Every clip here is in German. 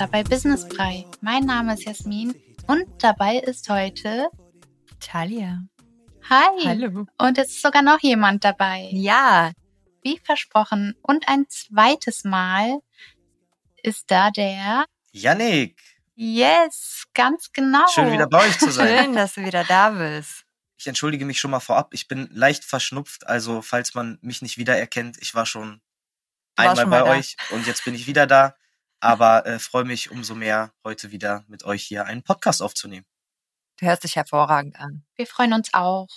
habt bei Business Brei. Mein Name ist Jasmin und dabei ist heute Talia. Hi. Hallo. Und es ist sogar noch jemand dabei. Ja. Wie versprochen. Und ein zweites Mal ist da der Yannick. Yes, ganz genau. Schön wieder bei euch zu sein. Schön, dass du wieder da bist. Ich entschuldige mich schon mal vorab. Ich bin leicht verschnupft, also falls man mich nicht wiedererkennt, ich war schon einmal schon bei da. euch und jetzt bin ich wieder da. Aber äh, freue mich umso mehr, heute wieder mit euch hier einen Podcast aufzunehmen. Du hörst dich hervorragend an. Wir freuen uns auch.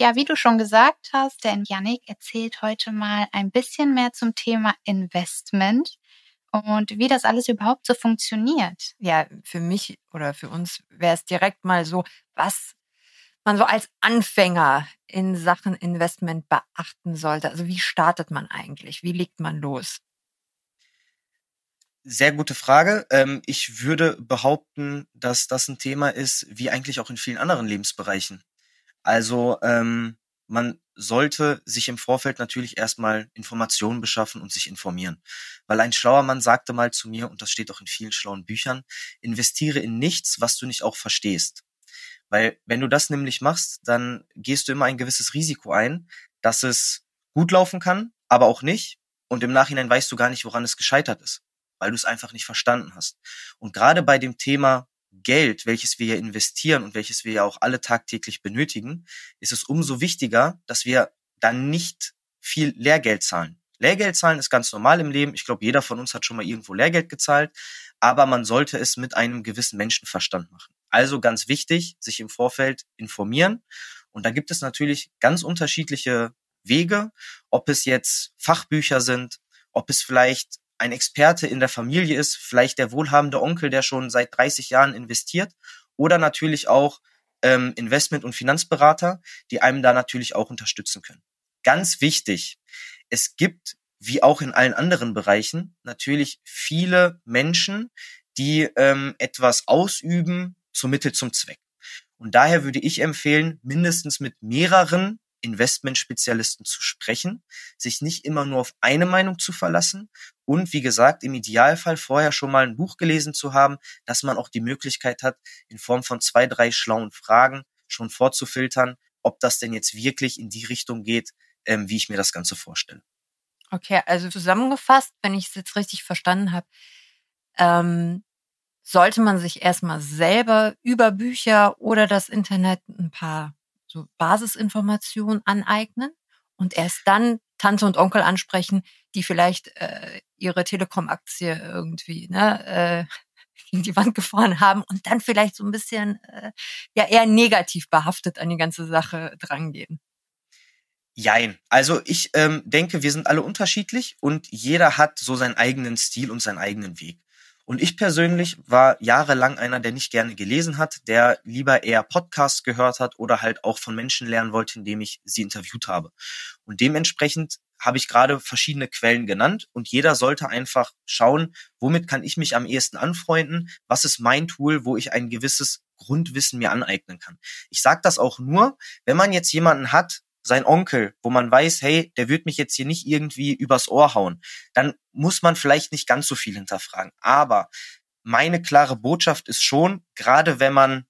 Ja, wie du schon gesagt hast, der Yannick erzählt heute mal ein bisschen mehr zum Thema Investment und wie das alles überhaupt so funktioniert. Ja, für mich oder für uns wäre es direkt mal so, was man so als Anfänger in Sachen Investment beachten sollte. Also wie startet man eigentlich? Wie legt man los? Sehr gute Frage. Ähm, ich würde behaupten, dass das ein Thema ist, wie eigentlich auch in vielen anderen Lebensbereichen. Also ähm, man sollte sich im Vorfeld natürlich erstmal Informationen beschaffen und sich informieren. Weil ein schlauer Mann sagte mal zu mir, und das steht auch in vielen schlauen Büchern, investiere in nichts, was du nicht auch verstehst. Weil wenn du das nämlich machst, dann gehst du immer ein gewisses Risiko ein, dass es gut laufen kann, aber auch nicht. Und im Nachhinein weißt du gar nicht, woran es gescheitert ist, weil du es einfach nicht verstanden hast. Und gerade bei dem Thema Geld, welches wir ja investieren und welches wir ja auch alle tagtäglich benötigen, ist es umso wichtiger, dass wir dann nicht viel Lehrgeld zahlen. Lehrgeld zahlen ist ganz normal im Leben. Ich glaube, jeder von uns hat schon mal irgendwo Lehrgeld gezahlt, aber man sollte es mit einem gewissen Menschenverstand machen. Also ganz wichtig, sich im Vorfeld informieren. Und da gibt es natürlich ganz unterschiedliche Wege, ob es jetzt Fachbücher sind, ob es vielleicht ein Experte in der Familie ist, vielleicht der wohlhabende Onkel, der schon seit 30 Jahren investiert, oder natürlich auch ähm, Investment- und Finanzberater, die einem da natürlich auch unterstützen können. Ganz wichtig, es gibt, wie auch in allen anderen Bereichen, natürlich viele Menschen, die ähm, etwas ausüben zum Mittel zum Zweck. Und daher würde ich empfehlen, mindestens mit mehreren Investmentspezialisten zu sprechen, sich nicht immer nur auf eine Meinung zu verlassen und wie gesagt, im Idealfall vorher schon mal ein Buch gelesen zu haben, dass man auch die Möglichkeit hat, in Form von zwei, drei schlauen Fragen schon vorzufiltern, ob das denn jetzt wirklich in die Richtung geht, ähm, wie ich mir das Ganze vorstelle. Okay, also zusammengefasst, wenn ich es jetzt richtig verstanden habe, ähm, sollte man sich erstmal selber über Bücher oder das Internet ein paar so Basisinformationen aneignen und erst dann Tante und Onkel ansprechen, die vielleicht äh, ihre Telekom-Aktie irgendwie ne, äh, gegen die Wand gefahren haben und dann vielleicht so ein bisschen äh, ja eher negativ behaftet an die ganze Sache drangehen. Jein. Also ich ähm, denke, wir sind alle unterschiedlich und jeder hat so seinen eigenen Stil und seinen eigenen Weg. Und ich persönlich war jahrelang einer, der nicht gerne gelesen hat, der lieber eher Podcasts gehört hat oder halt auch von Menschen lernen wollte, indem ich sie interviewt habe. Und dementsprechend habe ich gerade verschiedene Quellen genannt und jeder sollte einfach schauen, womit kann ich mich am ehesten anfreunden, was ist mein Tool, wo ich ein gewisses Grundwissen mir aneignen kann. Ich sage das auch nur, wenn man jetzt jemanden hat, sein Onkel, wo man weiß, hey, der wird mich jetzt hier nicht irgendwie übers Ohr hauen, dann muss man vielleicht nicht ganz so viel hinterfragen. Aber meine klare Botschaft ist schon, gerade wenn man,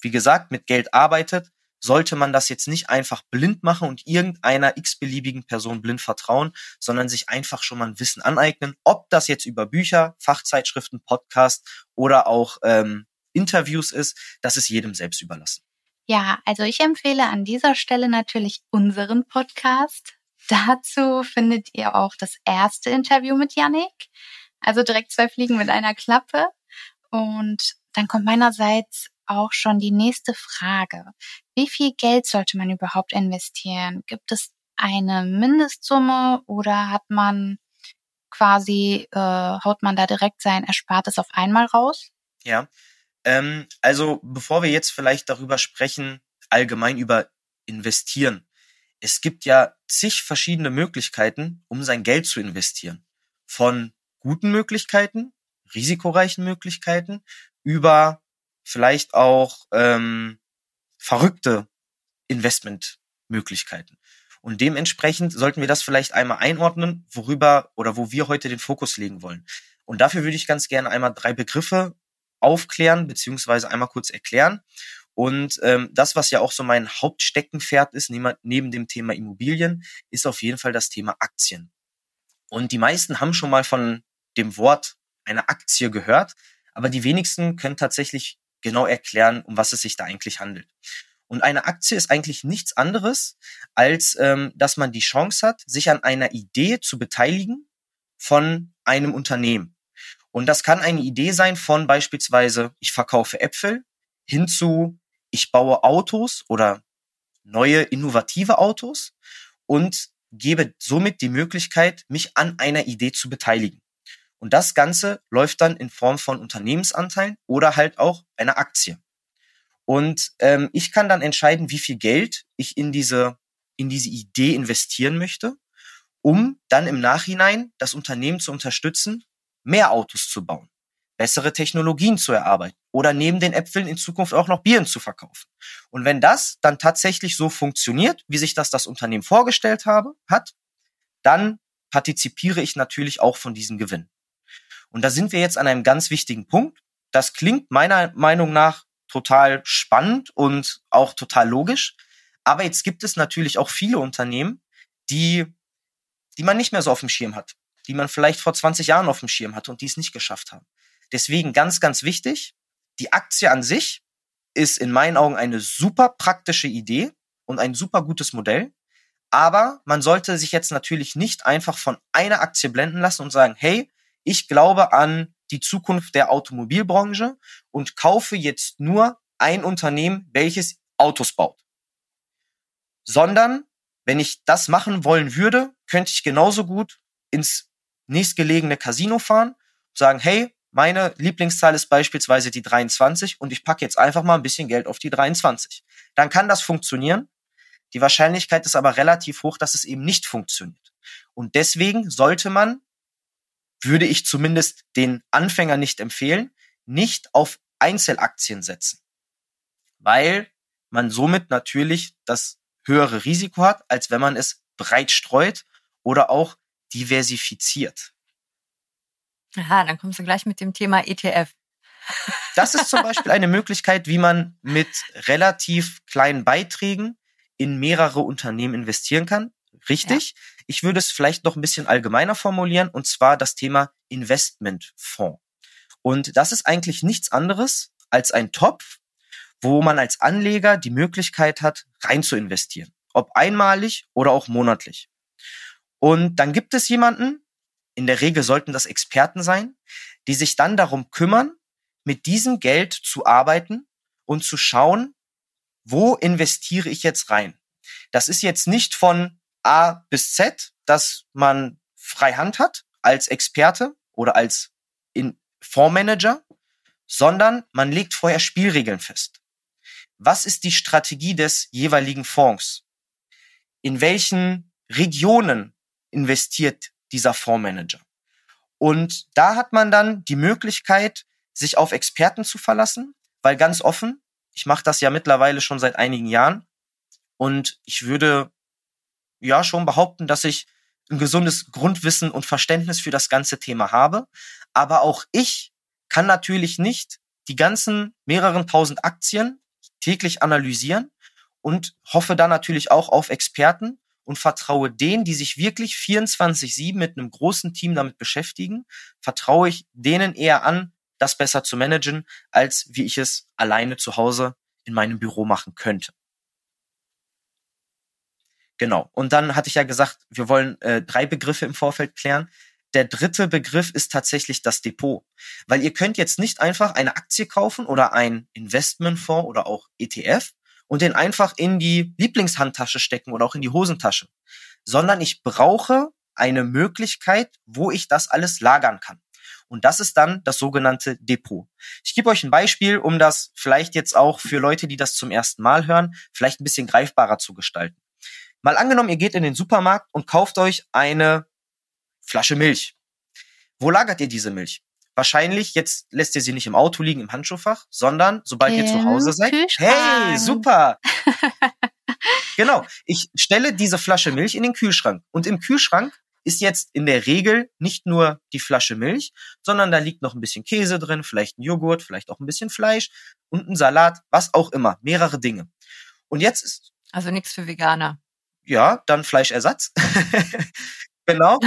wie gesagt, mit Geld arbeitet, sollte man das jetzt nicht einfach blind machen und irgendeiner x-beliebigen Person blind vertrauen, sondern sich einfach schon mal ein Wissen aneignen, ob das jetzt über Bücher, Fachzeitschriften, Podcast oder auch ähm, Interviews ist, das ist jedem selbst überlassen. Ja, also ich empfehle an dieser Stelle natürlich unseren Podcast. Dazu findet ihr auch das erste Interview mit Yannick. Also direkt zwei Fliegen mit einer Klappe. Und dann kommt meinerseits auch schon die nächste Frage. Wie viel Geld sollte man überhaupt investieren? Gibt es eine Mindestsumme oder hat man quasi, äh, haut man da direkt sein Erspartes auf einmal raus? Ja, ähm, also bevor wir jetzt vielleicht darüber sprechen, allgemein über investieren. Es gibt ja zig verschiedene Möglichkeiten, um sein Geld zu investieren. Von guten Möglichkeiten, risikoreichen Möglichkeiten, über vielleicht auch ähm, verrückte Investmentmöglichkeiten. Und dementsprechend sollten wir das vielleicht einmal einordnen, worüber oder wo wir heute den Fokus legen wollen. Und dafür würde ich ganz gerne einmal drei Begriffe aufklären, beziehungsweise einmal kurz erklären. Und ähm, das, was ja auch so mein Hauptsteckenpferd ist, neben, neben dem Thema Immobilien, ist auf jeden Fall das Thema Aktien. Und die meisten haben schon mal von dem Wort eine Aktie gehört, aber die wenigsten können tatsächlich genau erklären, um was es sich da eigentlich handelt. Und eine Aktie ist eigentlich nichts anderes, als ähm, dass man die Chance hat, sich an einer Idee zu beteiligen von einem Unternehmen. Und das kann eine Idee sein von beispielsweise, ich verkaufe Äpfel, hinzu, ich baue Autos oder neue innovative Autos und gebe somit die Möglichkeit, mich an einer Idee zu beteiligen. Und das Ganze läuft dann in Form von Unternehmensanteilen oder halt auch einer Aktie. Und ähm, ich kann dann entscheiden, wie viel Geld ich in diese, in diese Idee investieren möchte, um dann im Nachhinein das Unternehmen zu unterstützen, mehr Autos zu bauen, bessere Technologien zu erarbeiten oder neben den Äpfeln in Zukunft auch noch Bieren zu verkaufen. Und wenn das dann tatsächlich so funktioniert, wie sich das das Unternehmen vorgestellt habe, hat, dann partizipiere ich natürlich auch von diesem Gewinn. Und da sind wir jetzt an einem ganz wichtigen Punkt. Das klingt meiner Meinung nach total spannend und auch total logisch. Aber jetzt gibt es natürlich auch viele Unternehmen, die, die man nicht mehr so auf dem Schirm hat, die man vielleicht vor 20 Jahren auf dem Schirm hatte und die es nicht geschafft haben. Deswegen ganz, ganz wichtig, die Aktie an sich ist in meinen Augen eine super praktische Idee und ein super gutes Modell. Aber man sollte sich jetzt natürlich nicht einfach von einer Aktie blenden lassen und sagen, hey, ich glaube an die Zukunft der Automobilbranche und kaufe jetzt nur ein Unternehmen, welches Autos baut. Sondern, wenn ich das machen wollen würde, könnte ich genauso gut ins nächstgelegene Casino fahren, sagen, hey, meine Lieblingszahl ist beispielsweise die 23 und ich packe jetzt einfach mal ein bisschen Geld auf die 23. Dann kann das funktionieren. Die Wahrscheinlichkeit ist aber relativ hoch, dass es eben nicht funktioniert. Und deswegen sollte man würde ich zumindest den Anfänger nicht empfehlen, nicht auf Einzelaktien setzen, weil man somit natürlich das höhere Risiko hat, als wenn man es breit streut oder auch diversifiziert. Aha, dann kommst du gleich mit dem Thema ETF. Das ist zum Beispiel eine Möglichkeit, wie man mit relativ kleinen Beiträgen in mehrere Unternehmen investieren kann. Richtig. Ja. Ich würde es vielleicht noch ein bisschen allgemeiner formulieren, und zwar das Thema Investmentfonds. Und das ist eigentlich nichts anderes als ein Topf, wo man als Anleger die Möglichkeit hat, rein zu investieren. Ob einmalig oder auch monatlich. Und dann gibt es jemanden, in der Regel sollten das Experten sein, die sich dann darum kümmern, mit diesem Geld zu arbeiten und zu schauen, wo investiere ich jetzt rein. Das ist jetzt nicht von A bis Z, dass man frei Hand hat als Experte oder als in Fondsmanager, sondern man legt vorher Spielregeln fest. Was ist die Strategie des jeweiligen Fonds? In welchen Regionen investiert dieser Fondsmanager? Und da hat man dann die Möglichkeit, sich auf Experten zu verlassen, weil ganz offen, ich mache das ja mittlerweile schon seit einigen Jahren und ich würde ja schon behaupten, dass ich ein gesundes Grundwissen und Verständnis für das ganze Thema habe. Aber auch ich kann natürlich nicht die ganzen mehreren tausend Aktien täglich analysieren und hoffe dann natürlich auch auf Experten und vertraue denen, die sich wirklich 24-7 mit einem großen Team damit beschäftigen, vertraue ich denen eher an, das besser zu managen, als wie ich es alleine zu Hause in meinem Büro machen könnte. Genau. Und dann hatte ich ja gesagt, wir wollen äh, drei Begriffe im Vorfeld klären. Der dritte Begriff ist tatsächlich das Depot. Weil ihr könnt jetzt nicht einfach eine Aktie kaufen oder ein Investmentfonds oder auch ETF und den einfach in die Lieblingshandtasche stecken oder auch in die Hosentasche, sondern ich brauche eine Möglichkeit, wo ich das alles lagern kann. Und das ist dann das sogenannte Depot. Ich gebe euch ein Beispiel, um das vielleicht jetzt auch für Leute, die das zum ersten Mal hören, vielleicht ein bisschen greifbarer zu gestalten. Mal angenommen, ihr geht in den Supermarkt und kauft euch eine Flasche Milch. Wo lagert ihr diese Milch? Wahrscheinlich, jetzt lässt ihr sie nicht im Auto liegen, im Handschuhfach, sondern sobald Im ihr zu Hause seid. Hey, super! genau. Ich stelle diese Flasche Milch in den Kühlschrank. Und im Kühlschrank ist jetzt in der Regel nicht nur die Flasche Milch, sondern da liegt noch ein bisschen Käse drin, vielleicht ein Joghurt, vielleicht auch ein bisschen Fleisch und ein Salat, was auch immer, mehrere Dinge. Und jetzt ist also nichts für Veganer. Ja, dann Fleischersatz. Genau.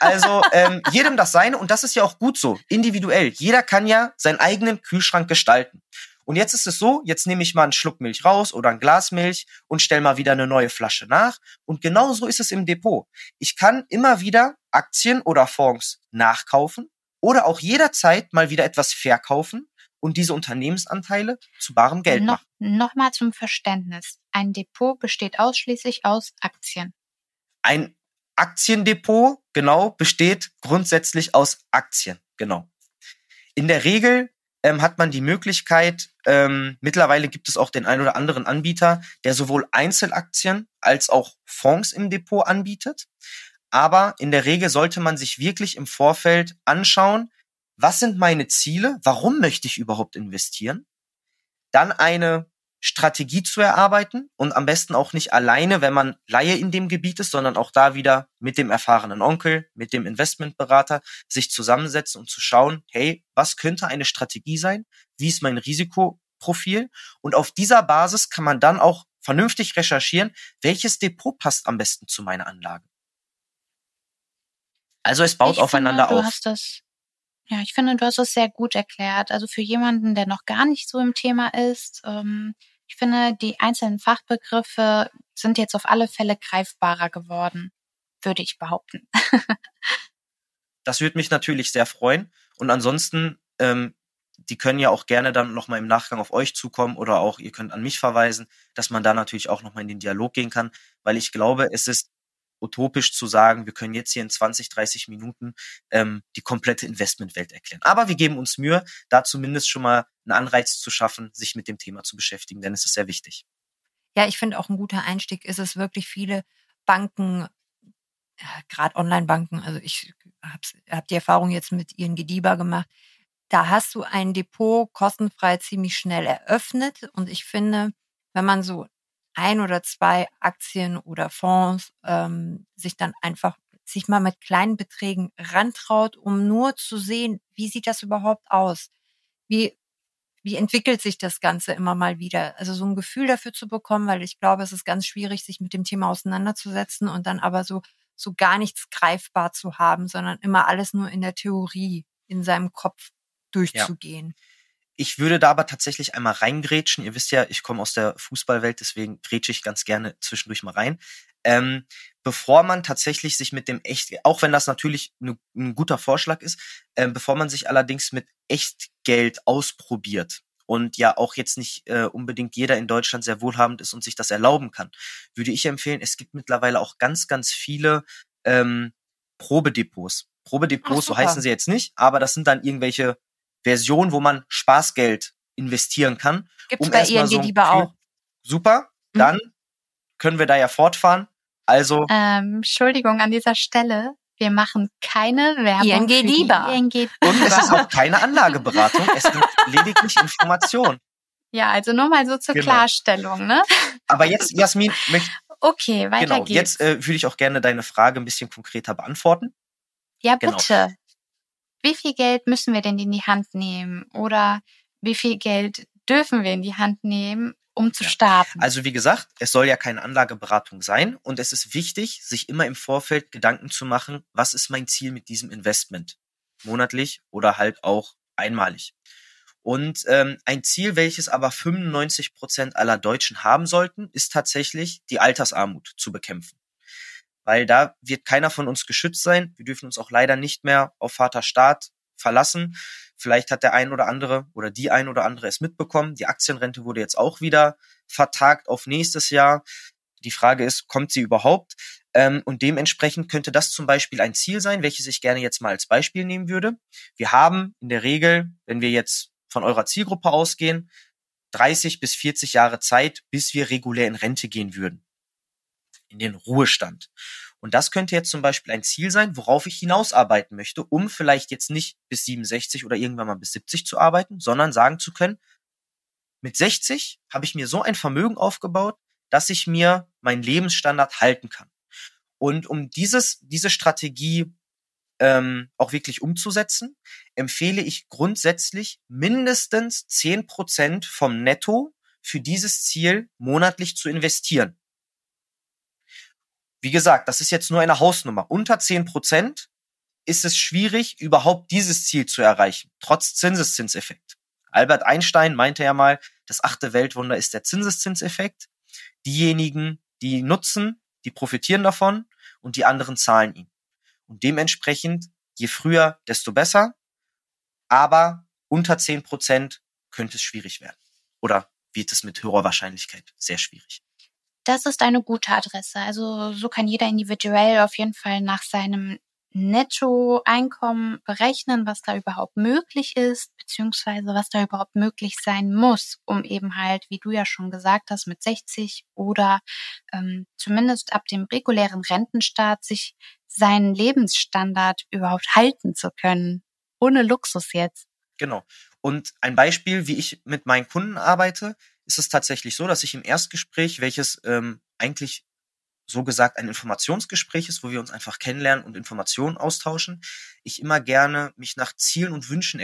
Also ähm, jedem das seine und das ist ja auch gut so, individuell. Jeder kann ja seinen eigenen Kühlschrank gestalten. Und jetzt ist es so, jetzt nehme ich mal einen Schluck Milch raus oder ein Glas Milch und stelle mal wieder eine neue Flasche nach. Und genau so ist es im Depot. Ich kann immer wieder Aktien oder Fonds nachkaufen oder auch jederzeit mal wieder etwas verkaufen und diese Unternehmensanteile zu barem Geld no machen. Nochmal zum Verständnis. Ein Depot besteht ausschließlich aus Aktien. Ein Aktiendepot, genau, besteht grundsätzlich aus Aktien, genau. In der Regel ähm, hat man die Möglichkeit, ähm, mittlerweile gibt es auch den ein oder anderen Anbieter, der sowohl Einzelaktien als auch Fonds im Depot anbietet. Aber in der Regel sollte man sich wirklich im Vorfeld anschauen, was sind meine Ziele, warum möchte ich überhaupt investieren, dann eine Strategie zu erarbeiten und am besten auch nicht alleine, wenn man Laie in dem Gebiet ist, sondern auch da wieder mit dem erfahrenen Onkel, mit dem Investmentberater sich zusammensetzen und zu schauen, hey, was könnte eine Strategie sein? Wie ist mein Risikoprofil? Und auf dieser Basis kann man dann auch vernünftig recherchieren, welches Depot passt am besten zu meiner Anlage. Also es baut ich aufeinander finde, du auf. Hast das, ja, ich finde, du hast es sehr gut erklärt. Also für jemanden, der noch gar nicht so im Thema ist, ähm, ich finde, die einzelnen Fachbegriffe sind jetzt auf alle Fälle greifbarer geworden, würde ich behaupten. Das würde mich natürlich sehr freuen. Und ansonsten, ähm, die können ja auch gerne dann nochmal im Nachgang auf euch zukommen oder auch ihr könnt an mich verweisen, dass man da natürlich auch nochmal in den Dialog gehen kann, weil ich glaube, es ist utopisch zu sagen, wir können jetzt hier in 20, 30 Minuten ähm, die komplette Investmentwelt erklären. Aber wir geben uns Mühe, da zumindest schon mal einen Anreiz zu schaffen, sich mit dem Thema zu beschäftigen, denn es ist sehr wichtig. Ja, ich finde auch ein guter Einstieg ist es wirklich viele Banken, gerade Online-Banken, also ich habe hab die Erfahrung jetzt mit ihren Gediba gemacht, da hast du ein Depot kostenfrei ziemlich schnell eröffnet und ich finde, wenn man so ein oder zwei Aktien oder Fonds ähm, sich dann einfach sich mal mit kleinen Beträgen rantraut, um nur zu sehen, wie sieht das überhaupt aus? Wie, wie entwickelt sich das Ganze immer mal wieder? Also so ein Gefühl dafür zu bekommen, weil ich glaube, es ist ganz schwierig, sich mit dem Thema auseinanderzusetzen und dann aber so, so gar nichts greifbar zu haben, sondern immer alles nur in der Theorie, in seinem Kopf durchzugehen. Ja. Ich würde da aber tatsächlich einmal reingrätschen. Ihr wisst ja, ich komme aus der Fußballwelt, deswegen grätsche ich ganz gerne zwischendurch mal rein. Ähm, bevor man tatsächlich sich mit dem echt, auch wenn das natürlich ne, ein guter Vorschlag ist, äh, bevor man sich allerdings mit Echtgeld ausprobiert und ja auch jetzt nicht äh, unbedingt jeder in Deutschland sehr wohlhabend ist und sich das erlauben kann, würde ich empfehlen, es gibt mittlerweile auch ganz, ganz viele ähm, Probedepots. Probedepots, so heißen sie jetzt nicht, aber das sind dann irgendwelche Version, wo man Spaßgeld investieren kann. Gibt um bei ING so lieber auch. Super, mhm. dann mhm. können wir da ja fortfahren. Also. Ähm, Entschuldigung an dieser Stelle. Wir machen keine Werbung. ING lieber. ING Und es ist auch keine Anlageberatung. es sind lediglich Informationen. Ja, also nur mal so zur genau. Klarstellung, ne? Aber jetzt, Jasmin, möchte. Okay, weiter genau, geht's. Jetzt äh, würde ich auch gerne deine Frage ein bisschen konkreter beantworten. Ja, genau. bitte. Wie viel Geld müssen wir denn in die Hand nehmen oder wie viel Geld dürfen wir in die Hand nehmen, um zu starten? Also wie gesagt, es soll ja keine Anlageberatung sein und es ist wichtig, sich immer im Vorfeld Gedanken zu machen, was ist mein Ziel mit diesem Investment? Monatlich oder halt auch einmalig. Und ähm, ein Ziel, welches aber 95 Prozent aller Deutschen haben sollten, ist tatsächlich die Altersarmut zu bekämpfen weil da wird keiner von uns geschützt sein. Wir dürfen uns auch leider nicht mehr auf Vater Staat verlassen. Vielleicht hat der ein oder andere oder die ein oder andere es mitbekommen. Die Aktienrente wurde jetzt auch wieder vertagt auf nächstes Jahr. Die Frage ist, kommt sie überhaupt? Ähm, und dementsprechend könnte das zum Beispiel ein Ziel sein, welches ich gerne jetzt mal als Beispiel nehmen würde. Wir haben in der Regel, wenn wir jetzt von eurer Zielgruppe ausgehen, 30 bis 40 Jahre Zeit, bis wir regulär in Rente gehen würden in den Ruhestand. Und das könnte jetzt zum Beispiel ein Ziel sein, worauf ich hinausarbeiten möchte, um vielleicht jetzt nicht bis 67 oder irgendwann mal bis 70 zu arbeiten, sondern sagen zu können, mit 60 habe ich mir so ein Vermögen aufgebaut, dass ich mir meinen Lebensstandard halten kann. Und um dieses, diese Strategie ähm, auch wirklich umzusetzen, empfehle ich grundsätzlich mindestens zehn Prozent vom Netto für dieses Ziel monatlich zu investieren. Wie gesagt, das ist jetzt nur eine Hausnummer. Unter zehn Prozent ist es schwierig, überhaupt dieses Ziel zu erreichen, trotz Zinseszinseffekt. Albert Einstein meinte ja mal, das achte Weltwunder ist der Zinseszinseffekt. Diejenigen, die nutzen, die profitieren davon und die anderen zahlen ihn. Und dementsprechend, je früher, desto besser. Aber unter zehn Prozent könnte es schwierig werden. Oder wird es mit höherer Wahrscheinlichkeit sehr schwierig. Das ist eine gute Adresse. Also so kann jeder individuell auf jeden Fall nach seinem Nettoeinkommen berechnen, was da überhaupt möglich ist, beziehungsweise was da überhaupt möglich sein muss, um eben halt, wie du ja schon gesagt hast, mit 60 oder ähm, zumindest ab dem regulären Rentenstaat sich seinen Lebensstandard überhaupt halten zu können. Ohne Luxus jetzt. Genau. Und ein Beispiel, wie ich mit meinen Kunden arbeite, ist es tatsächlich so, dass ich im Erstgespräch, welches ähm, eigentlich so gesagt ein Informationsgespräch ist, wo wir uns einfach kennenlernen und Informationen austauschen, ich immer gerne mich nach Zielen und Wünschen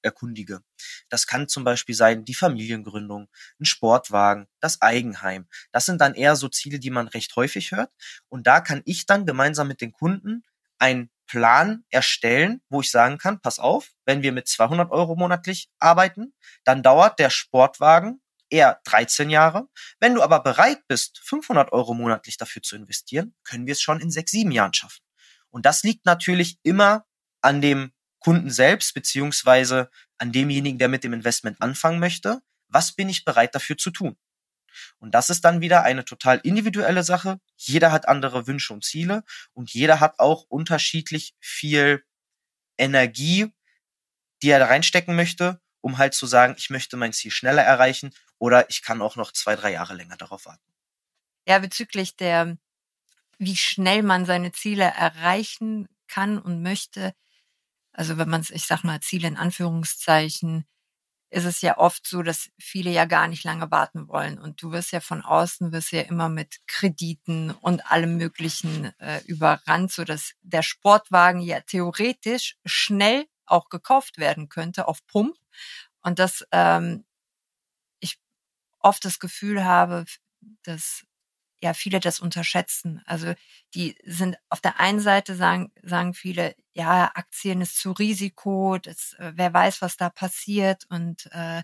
erkundige. Das kann zum Beispiel sein die Familiengründung, ein Sportwagen, das Eigenheim. Das sind dann eher so Ziele, die man recht häufig hört. Und da kann ich dann gemeinsam mit den Kunden einen Plan erstellen, wo ich sagen kann, pass auf, wenn wir mit 200 Euro monatlich arbeiten, dann dauert der Sportwagen eher 13 Jahre. Wenn du aber bereit bist, 500 Euro monatlich dafür zu investieren, können wir es schon in sechs, sieben Jahren schaffen. Und das liegt natürlich immer an dem Kunden selbst, beziehungsweise an demjenigen, der mit dem Investment anfangen möchte. Was bin ich bereit dafür zu tun? Und das ist dann wieder eine total individuelle Sache. Jeder hat andere Wünsche und Ziele und jeder hat auch unterschiedlich viel Energie, die er da reinstecken möchte, um halt zu sagen, ich möchte mein Ziel schneller erreichen oder ich kann auch noch zwei, drei Jahre länger darauf warten. Ja, bezüglich der, wie schnell man seine Ziele erreichen kann und möchte. Also wenn man es, ich sag mal, Ziele in Anführungszeichen, ist es ja oft so, dass viele ja gar nicht lange warten wollen. Und du wirst ja von außen, wirst ja immer mit Krediten und allem Möglichen äh, überrannt, so dass der Sportwagen ja theoretisch schnell auch gekauft werden könnte auf Pump. Und das ähm, oft das Gefühl habe, dass ja viele das unterschätzen. Also die sind auf der einen Seite sagen sagen viele, ja Aktien ist zu Risiko, das, äh, wer weiß, was da passiert und äh,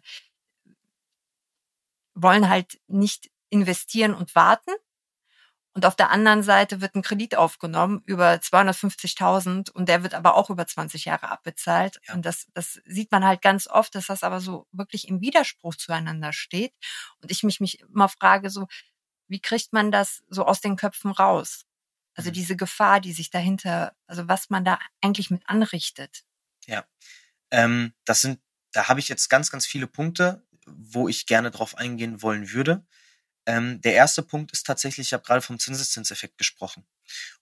wollen halt nicht investieren und warten. Und auf der anderen Seite wird ein Kredit aufgenommen über 250.000 und der wird aber auch über 20 Jahre abbezahlt. Ja. Und das, das sieht man halt ganz oft, dass das aber so wirklich im Widerspruch zueinander steht. Und ich mich, mich immer frage, so, wie kriegt man das so aus den Köpfen raus? Also mhm. diese Gefahr, die sich dahinter, also was man da eigentlich mit anrichtet. Ja, ähm, das sind, da habe ich jetzt ganz, ganz viele Punkte, wo ich gerne drauf eingehen wollen würde. Ähm, der erste Punkt ist tatsächlich, ich habe gerade vom Zinseszinseffekt gesprochen.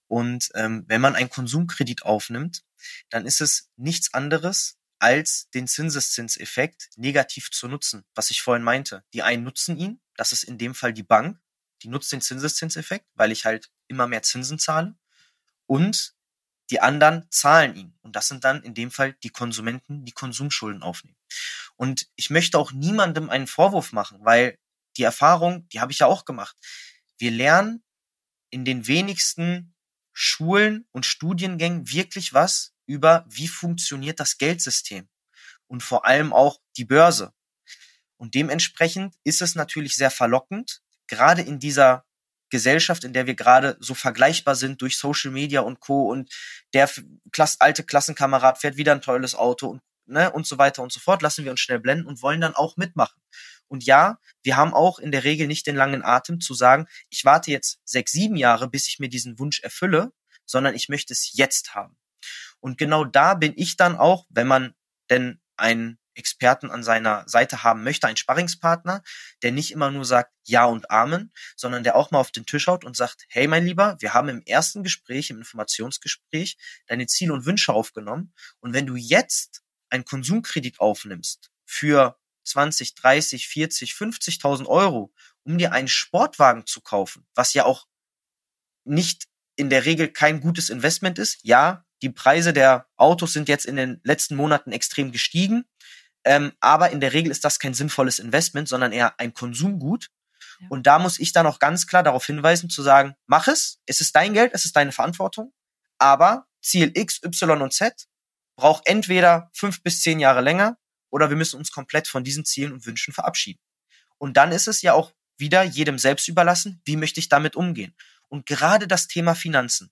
Und ähm, wenn man einen Konsumkredit aufnimmt, dann ist es nichts anderes, als den Zinseszinseffekt negativ zu nutzen, was ich vorhin meinte. Die einen nutzen ihn, das ist in dem Fall die Bank, die nutzt den Zinseszinseffekt, weil ich halt immer mehr Zinsen zahle. Und die anderen zahlen ihn. Und das sind dann in dem Fall die Konsumenten, die Konsumschulden aufnehmen. Und ich möchte auch niemandem einen Vorwurf machen, weil die Erfahrung, die habe ich ja auch gemacht. Wir lernen in den wenigsten Schulen und Studiengängen wirklich was über, wie funktioniert das Geldsystem und vor allem auch die Börse. Und dementsprechend ist es natürlich sehr verlockend, gerade in dieser Gesellschaft, in der wir gerade so vergleichbar sind durch Social Media und Co. und der alte Klassenkamerad fährt wieder ein tolles Auto und, ne, und so weiter und so fort, lassen wir uns schnell blenden und wollen dann auch mitmachen. Und ja, wir haben auch in der Regel nicht den langen Atem zu sagen, ich warte jetzt sechs, sieben Jahre, bis ich mir diesen Wunsch erfülle, sondern ich möchte es jetzt haben. Und genau da bin ich dann auch, wenn man denn einen Experten an seiner Seite haben möchte, einen Sparringspartner, der nicht immer nur sagt Ja und Amen, sondern der auch mal auf den Tisch haut und sagt, hey mein Lieber, wir haben im ersten Gespräch, im Informationsgespräch, deine Ziele und Wünsche aufgenommen. Und wenn du jetzt einen Konsumkredit aufnimmst für 20, 30, 40, 50.000 Euro, um dir einen Sportwagen zu kaufen, was ja auch nicht in der Regel kein gutes Investment ist. Ja, die Preise der Autos sind jetzt in den letzten Monaten extrem gestiegen. Ähm, aber in der Regel ist das kein sinnvolles Investment, sondern eher ein Konsumgut. Ja. Und da muss ich dann auch ganz klar darauf hinweisen, zu sagen, mach es, es ist dein Geld, es ist deine Verantwortung. Aber Ziel X, Y und Z braucht entweder fünf bis zehn Jahre länger oder wir müssen uns komplett von diesen Zielen und Wünschen verabschieden. Und dann ist es ja auch wieder jedem selbst überlassen, wie möchte ich damit umgehen. Und gerade das Thema Finanzen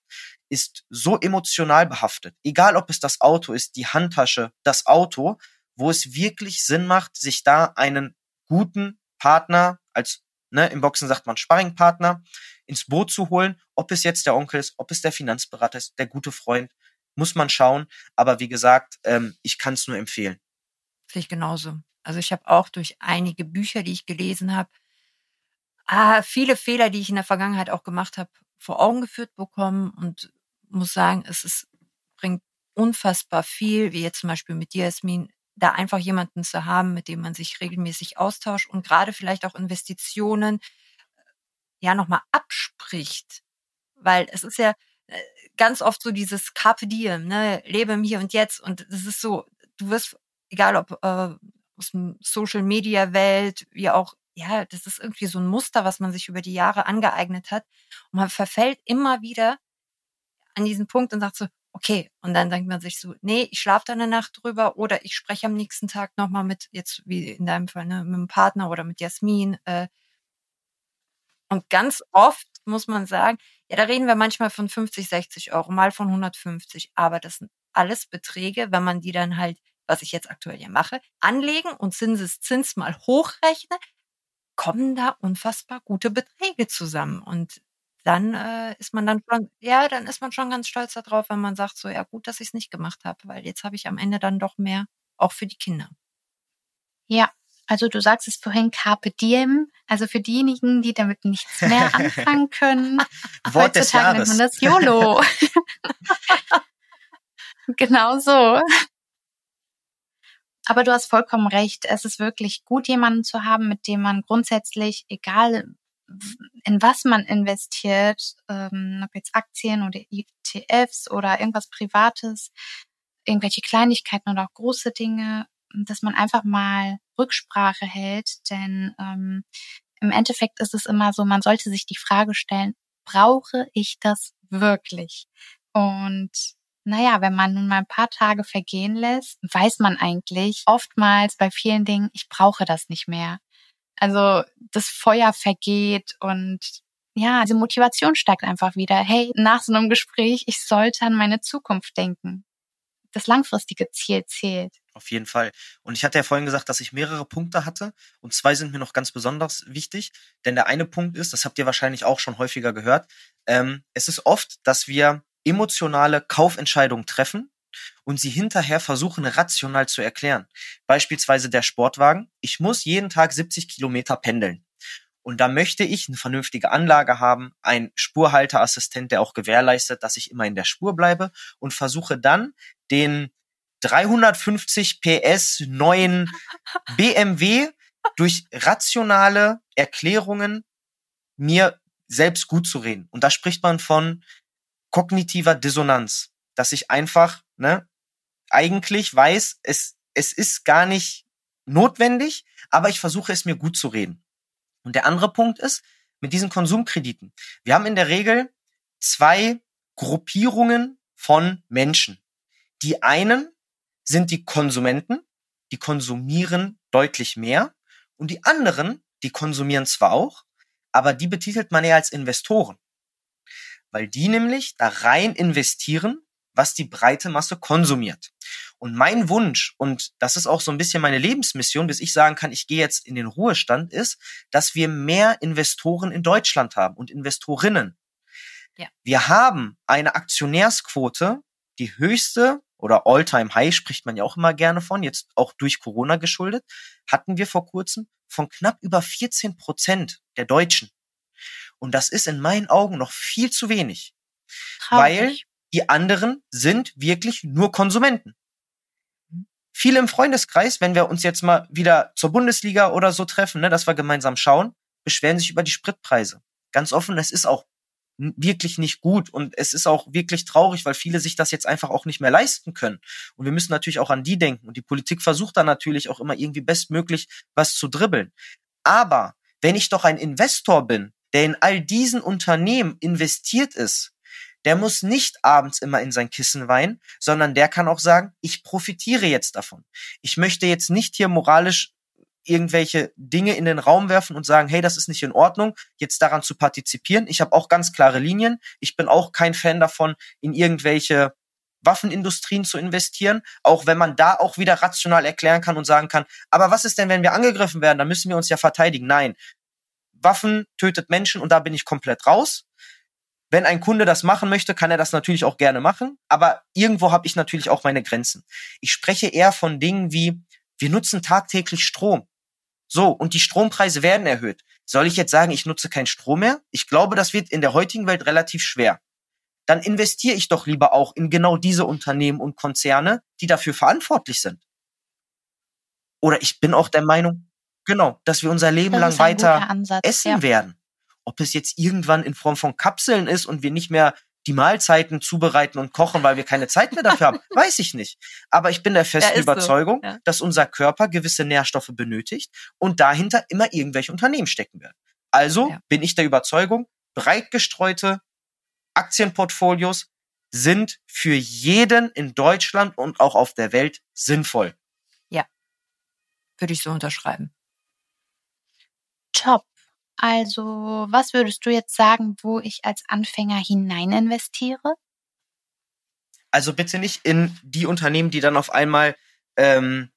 ist so emotional behaftet, egal ob es das Auto ist, die Handtasche, das Auto, wo es wirklich Sinn macht, sich da einen guten Partner als ne, im Boxen sagt man Sparringpartner ins Boot zu holen, ob es jetzt der Onkel ist, ob es der Finanzberater ist, der gute Freund, muss man schauen. Aber wie gesagt, ähm, ich kann es nur empfehlen. Sehe ich genauso. Also ich habe auch durch einige Bücher, die ich gelesen habe, ah, viele Fehler, die ich in der Vergangenheit auch gemacht habe, vor Augen geführt bekommen und muss sagen, es ist, bringt unfassbar viel, wie jetzt zum Beispiel mit dir, Jasmin, da einfach jemanden zu haben, mit dem man sich regelmäßig austauscht und gerade vielleicht auch Investitionen äh, ja nochmal abspricht. Weil es ist ja äh, ganz oft so dieses Carpe Diem, ne, lebe im Hier und Jetzt und es ist so, du wirst, egal ob äh, aus dem Social Media Welt, wie auch ja, das ist irgendwie so ein Muster, was man sich über die Jahre angeeignet hat. Und man verfällt immer wieder an diesen Punkt und sagt so, okay, und dann denkt man sich so, nee, ich schlafe da eine Nacht drüber oder ich spreche am nächsten Tag nochmal mit, jetzt wie in deinem Fall, ne, mit einem Partner oder mit Jasmin. Äh, und ganz oft muss man sagen, ja, da reden wir manchmal von 50, 60 Euro, mal von 150, aber das sind alles Beträge, wenn man die dann halt, was ich jetzt aktuell ja mache, anlegen und Zinseszins mal hochrechne, kommen da unfassbar gute Beträge zusammen. Und dann äh, ist man dann schon, ja, dann ist man schon ganz stolz darauf, wenn man sagt, so, ja gut, dass ich es nicht gemacht habe, weil jetzt habe ich am Ende dann doch mehr, auch für die Kinder. Ja, also du sagst es vorhin Carpe Diem, also für diejenigen, die damit nichts mehr anfangen können. Wort heutzutage nennt man das YOLO. genau so. Aber du hast vollkommen recht. Es ist wirklich gut, jemanden zu haben, mit dem man grundsätzlich, egal in was man investiert, ähm, ob jetzt Aktien oder ETFs oder irgendwas Privates, irgendwelche Kleinigkeiten oder auch große Dinge, dass man einfach mal Rücksprache hält. Denn ähm, im Endeffekt ist es immer so, man sollte sich die Frage stellen, brauche ich das wirklich? Und naja, wenn man nun mal ein paar Tage vergehen lässt, weiß man eigentlich oftmals bei vielen Dingen, ich brauche das nicht mehr. Also das Feuer vergeht und ja, diese Motivation steigt einfach wieder. Hey, nach so einem Gespräch, ich sollte an meine Zukunft denken. Das langfristige Ziel zählt. Auf jeden Fall. Und ich hatte ja vorhin gesagt, dass ich mehrere Punkte hatte und zwei sind mir noch ganz besonders wichtig. Denn der eine Punkt ist, das habt ihr wahrscheinlich auch schon häufiger gehört, ähm, es ist oft, dass wir emotionale Kaufentscheidungen treffen und sie hinterher versuchen rational zu erklären. Beispielsweise der Sportwagen. Ich muss jeden Tag 70 Kilometer pendeln. Und da möchte ich eine vernünftige Anlage haben, ein Spurhalteassistent, der auch gewährleistet, dass ich immer in der Spur bleibe und versuche dann den 350 PS neuen BMW durch rationale Erklärungen mir selbst gut zu reden. Und da spricht man von kognitiver Dissonanz, dass ich einfach, ne, eigentlich weiß, es, es ist gar nicht notwendig, aber ich versuche es mir gut zu reden. Und der andere Punkt ist, mit diesen Konsumkrediten. Wir haben in der Regel zwei Gruppierungen von Menschen. Die einen sind die Konsumenten, die konsumieren deutlich mehr. Und die anderen, die konsumieren zwar auch, aber die betitelt man eher als Investoren weil die nämlich da rein investieren, was die breite Masse konsumiert. Und mein Wunsch, und das ist auch so ein bisschen meine Lebensmission, bis ich sagen kann, ich gehe jetzt in den Ruhestand, ist, dass wir mehr Investoren in Deutschland haben und Investorinnen. Ja. Wir haben eine Aktionärsquote, die höchste oder All-Time-High spricht man ja auch immer gerne von, jetzt auch durch Corona geschuldet, hatten wir vor kurzem von knapp über 14 Prozent der Deutschen. Und das ist in meinen Augen noch viel zu wenig. Traurig. Weil die anderen sind wirklich nur Konsumenten. Mhm. Viele im Freundeskreis, wenn wir uns jetzt mal wieder zur Bundesliga oder so treffen, ne, dass wir gemeinsam schauen, beschweren sich über die Spritpreise. Ganz offen, es ist auch wirklich nicht gut und es ist auch wirklich traurig, weil viele sich das jetzt einfach auch nicht mehr leisten können. Und wir müssen natürlich auch an die denken und die Politik versucht dann natürlich auch immer irgendwie bestmöglich was zu dribbeln. Aber wenn ich doch ein Investor bin, der in all diesen Unternehmen investiert ist, der muss nicht abends immer in sein Kissen weinen, sondern der kann auch sagen, ich profitiere jetzt davon. Ich möchte jetzt nicht hier moralisch irgendwelche Dinge in den Raum werfen und sagen, hey, das ist nicht in Ordnung, jetzt daran zu partizipieren. Ich habe auch ganz klare Linien. Ich bin auch kein Fan davon, in irgendwelche Waffenindustrien zu investieren, auch wenn man da auch wieder rational erklären kann und sagen kann, aber was ist denn, wenn wir angegriffen werden? Dann müssen wir uns ja verteidigen. Nein, Waffen tötet Menschen und da bin ich komplett raus. Wenn ein Kunde das machen möchte, kann er das natürlich auch gerne machen, aber irgendwo habe ich natürlich auch meine Grenzen. Ich spreche eher von Dingen wie, wir nutzen tagtäglich Strom. So, und die Strompreise werden erhöht. Soll ich jetzt sagen, ich nutze keinen Strom mehr? Ich glaube, das wird in der heutigen Welt relativ schwer. Dann investiere ich doch lieber auch in genau diese Unternehmen und Konzerne, die dafür verantwortlich sind. Oder ich bin auch der Meinung, genau, dass wir unser Leben lang weiter Ansatz, essen ja. werden. Ob es jetzt irgendwann in Form von Kapseln ist und wir nicht mehr die Mahlzeiten zubereiten und kochen, weil wir keine Zeit mehr dafür haben, weiß ich nicht. Aber ich bin der festen ja, Überzeugung, so. ja. dass unser Körper gewisse Nährstoffe benötigt und dahinter immer irgendwelche Unternehmen stecken werden. Also bin ich der Überzeugung, breit gestreute Aktienportfolios sind für jeden in Deutschland und auch auf der Welt sinnvoll. Ja, würde ich so unterschreiben. Top. Also, was würdest du jetzt sagen, wo ich als Anfänger hinein investiere? Also bitte nicht in die Unternehmen, die dann auf einmal ähm,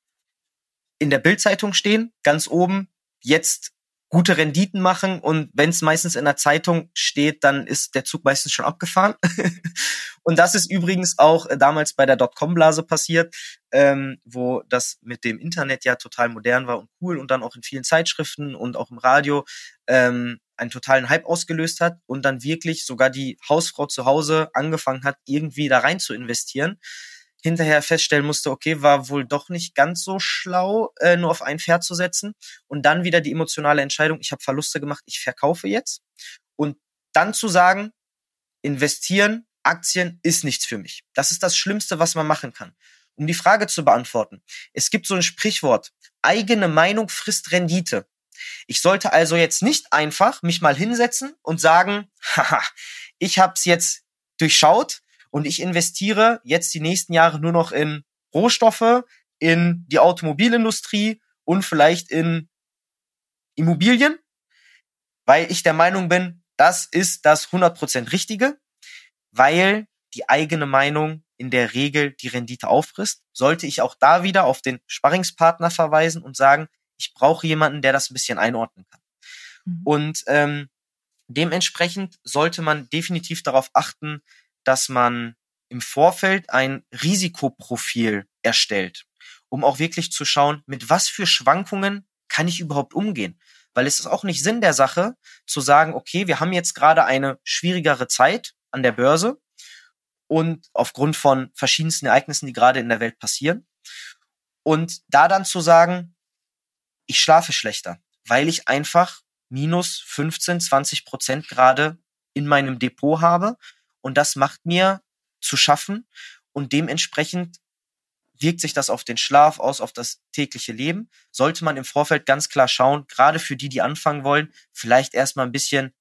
in der Bildzeitung stehen, ganz oben, jetzt gute Renditen machen und wenn es meistens in der Zeitung steht, dann ist der Zug meistens schon abgefahren. und das ist übrigens auch äh, damals bei der Dotcom-Blase passiert, ähm, wo das mit dem Internet ja total modern war und cool und dann auch in vielen Zeitschriften und auch im Radio ähm, einen totalen Hype ausgelöst hat und dann wirklich sogar die Hausfrau zu Hause angefangen hat, irgendwie da rein zu investieren hinterher feststellen musste, okay, war wohl doch nicht ganz so schlau, äh, nur auf ein Pferd zu setzen. Und dann wieder die emotionale Entscheidung, ich habe Verluste gemacht, ich verkaufe jetzt. Und dann zu sagen, investieren, Aktien ist nichts für mich. Das ist das Schlimmste, was man machen kann. Um die Frage zu beantworten, es gibt so ein Sprichwort, eigene Meinung frisst Rendite. Ich sollte also jetzt nicht einfach mich mal hinsetzen und sagen, haha, ich habe es jetzt durchschaut, und ich investiere jetzt die nächsten Jahre nur noch in Rohstoffe, in die Automobilindustrie und vielleicht in Immobilien, weil ich der Meinung bin, das ist das 100% Richtige, weil die eigene Meinung in der Regel die Rendite auffrisst, sollte ich auch da wieder auf den Sparringspartner verweisen und sagen, ich brauche jemanden, der das ein bisschen einordnen kann. Mhm. Und ähm, dementsprechend sollte man definitiv darauf achten, dass man im Vorfeld ein Risikoprofil erstellt, um auch wirklich zu schauen, mit was für Schwankungen kann ich überhaupt umgehen. Weil es ist auch nicht Sinn der Sache, zu sagen, okay, wir haben jetzt gerade eine schwierigere Zeit an der Börse und aufgrund von verschiedensten Ereignissen, die gerade in der Welt passieren. Und da dann zu sagen, ich schlafe schlechter, weil ich einfach minus 15, 20 Prozent gerade in meinem Depot habe, und das macht mir zu schaffen und dementsprechend wirkt sich das auf den Schlaf aus, auf das tägliche Leben. Sollte man im Vorfeld ganz klar schauen, gerade für die, die anfangen wollen, vielleicht erstmal ein bisschen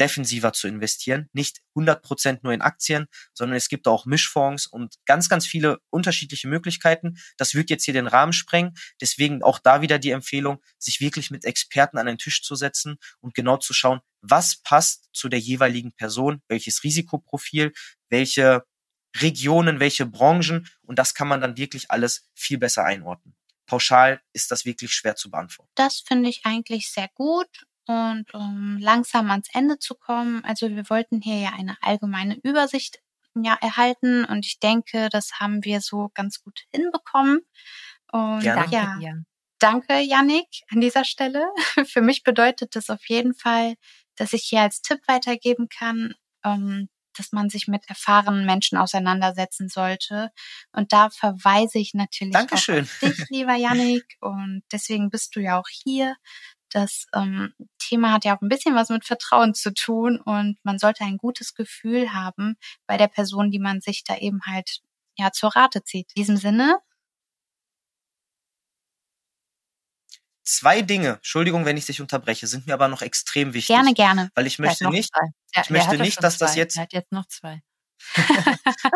defensiver zu investieren. Nicht 100% nur in Aktien, sondern es gibt auch Mischfonds und ganz, ganz viele unterschiedliche Möglichkeiten. Das wird jetzt hier den Rahmen sprengen. Deswegen auch da wieder die Empfehlung, sich wirklich mit Experten an den Tisch zu setzen und genau zu schauen, was passt zu der jeweiligen Person, welches Risikoprofil, welche Regionen, welche Branchen und das kann man dann wirklich alles viel besser einordnen. Pauschal ist das wirklich schwer zu beantworten. Das finde ich eigentlich sehr gut und um langsam ans Ende zu kommen, also wir wollten hier ja eine allgemeine Übersicht ja, erhalten und ich denke, das haben wir so ganz gut hinbekommen. Und Gerne. ja, danke Yannick an dieser Stelle. Für mich bedeutet das auf jeden Fall, dass ich hier als Tipp weitergeben kann, ähm, dass man sich mit erfahrenen Menschen auseinandersetzen sollte. Und da verweise ich natürlich Dankeschön. auf dich, lieber Yannick. Und deswegen bist du ja auch hier, das ähm, Thema hat ja auch ein bisschen was mit Vertrauen zu tun und man sollte ein gutes Gefühl haben bei der Person, die man sich da eben halt ja zur Rate zieht. In diesem Sinne. Zwei Dinge, Entschuldigung, wenn ich dich unterbreche, sind mir aber noch extrem wichtig. Gerne, gerne. Weil ich möchte nicht, ja, ich möchte nicht, dass das jetzt. Er hat jetzt noch zwei.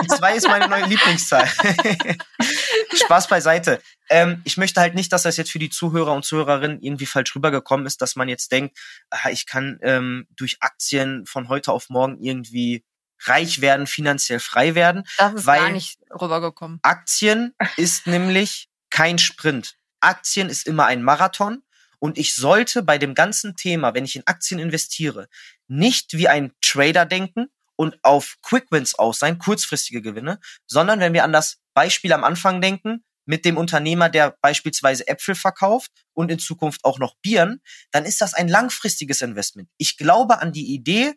Die zwei ist meine neue Lieblingszahl. Spaß beiseite. Ähm, ich möchte halt nicht, dass das jetzt für die Zuhörer und Zuhörerinnen irgendwie falsch rübergekommen ist, dass man jetzt denkt, ah, ich kann ähm, durch Aktien von heute auf morgen irgendwie reich werden, finanziell frei werden. Das ist weil gar nicht rübergekommen. Aktien ist nämlich kein Sprint. Aktien ist immer ein Marathon. Und ich sollte bei dem ganzen Thema, wenn ich in Aktien investiere, nicht wie ein Trader denken und auf Quick Wins aus sein, kurzfristige Gewinne, sondern wenn wir an das Beispiel am Anfang denken, mit dem Unternehmer, der beispielsweise Äpfel verkauft und in Zukunft auch noch Bieren, dann ist das ein langfristiges Investment. Ich glaube an die Idee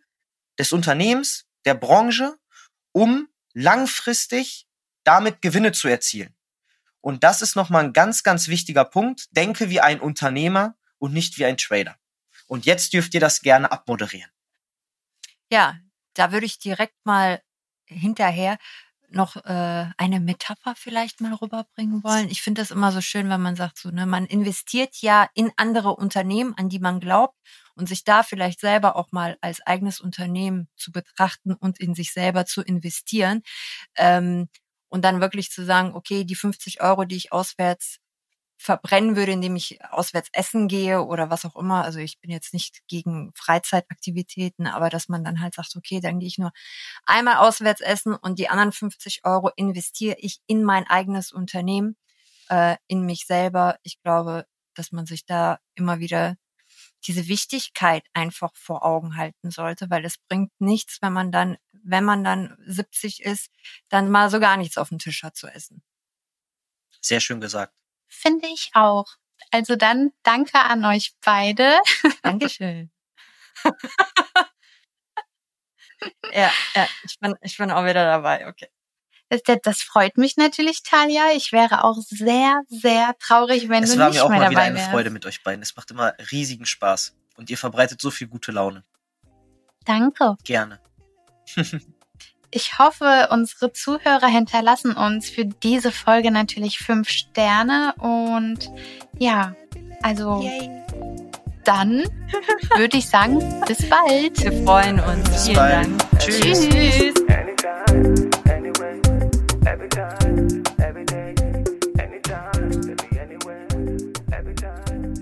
des Unternehmens, der Branche, um langfristig damit Gewinne zu erzielen. Und das ist nochmal ein ganz, ganz wichtiger Punkt. Denke wie ein Unternehmer und nicht wie ein Trader. Und jetzt dürft ihr das gerne abmoderieren. Ja, da würde ich direkt mal hinterher noch äh, eine Metapher vielleicht mal rüberbringen wollen. Ich finde das immer so schön, wenn man sagt, so, ne, man investiert ja in andere Unternehmen, an die man glaubt und sich da vielleicht selber auch mal als eigenes Unternehmen zu betrachten und in sich selber zu investieren. Ähm, und dann wirklich zu sagen, okay, die 50 Euro, die ich auswärts verbrennen würde, indem ich auswärts essen gehe oder was auch immer. Also ich bin jetzt nicht gegen Freizeitaktivitäten, aber dass man dann halt sagt, okay, dann gehe ich nur einmal auswärts essen und die anderen 50 Euro investiere ich in mein eigenes Unternehmen, äh, in mich selber. Ich glaube, dass man sich da immer wieder diese Wichtigkeit einfach vor Augen halten sollte, weil es bringt nichts, wenn man dann, wenn man dann 70 ist, dann mal so gar nichts auf dem Tisch hat zu essen. Sehr schön gesagt. Finde ich auch. Also dann danke an euch beide. Dankeschön. ja, ja, ich bin, ich bin auch wieder dabei, okay. Das, das freut mich natürlich, Talia. Ich wäre auch sehr, sehr traurig, wenn es du war nicht mir auch mehr mal dabei wieder eine wärst. Freude mit euch beiden. Es macht immer riesigen Spaß. Und ihr verbreitet so viel gute Laune. Danke. Gerne. Ich hoffe, unsere Zuhörer hinterlassen uns für diese Folge natürlich fünf Sterne und ja, also dann würde ich sagen, bis bald. Wir freuen uns. Bis Vielen bald. Dank. Tschüss. Tschüss.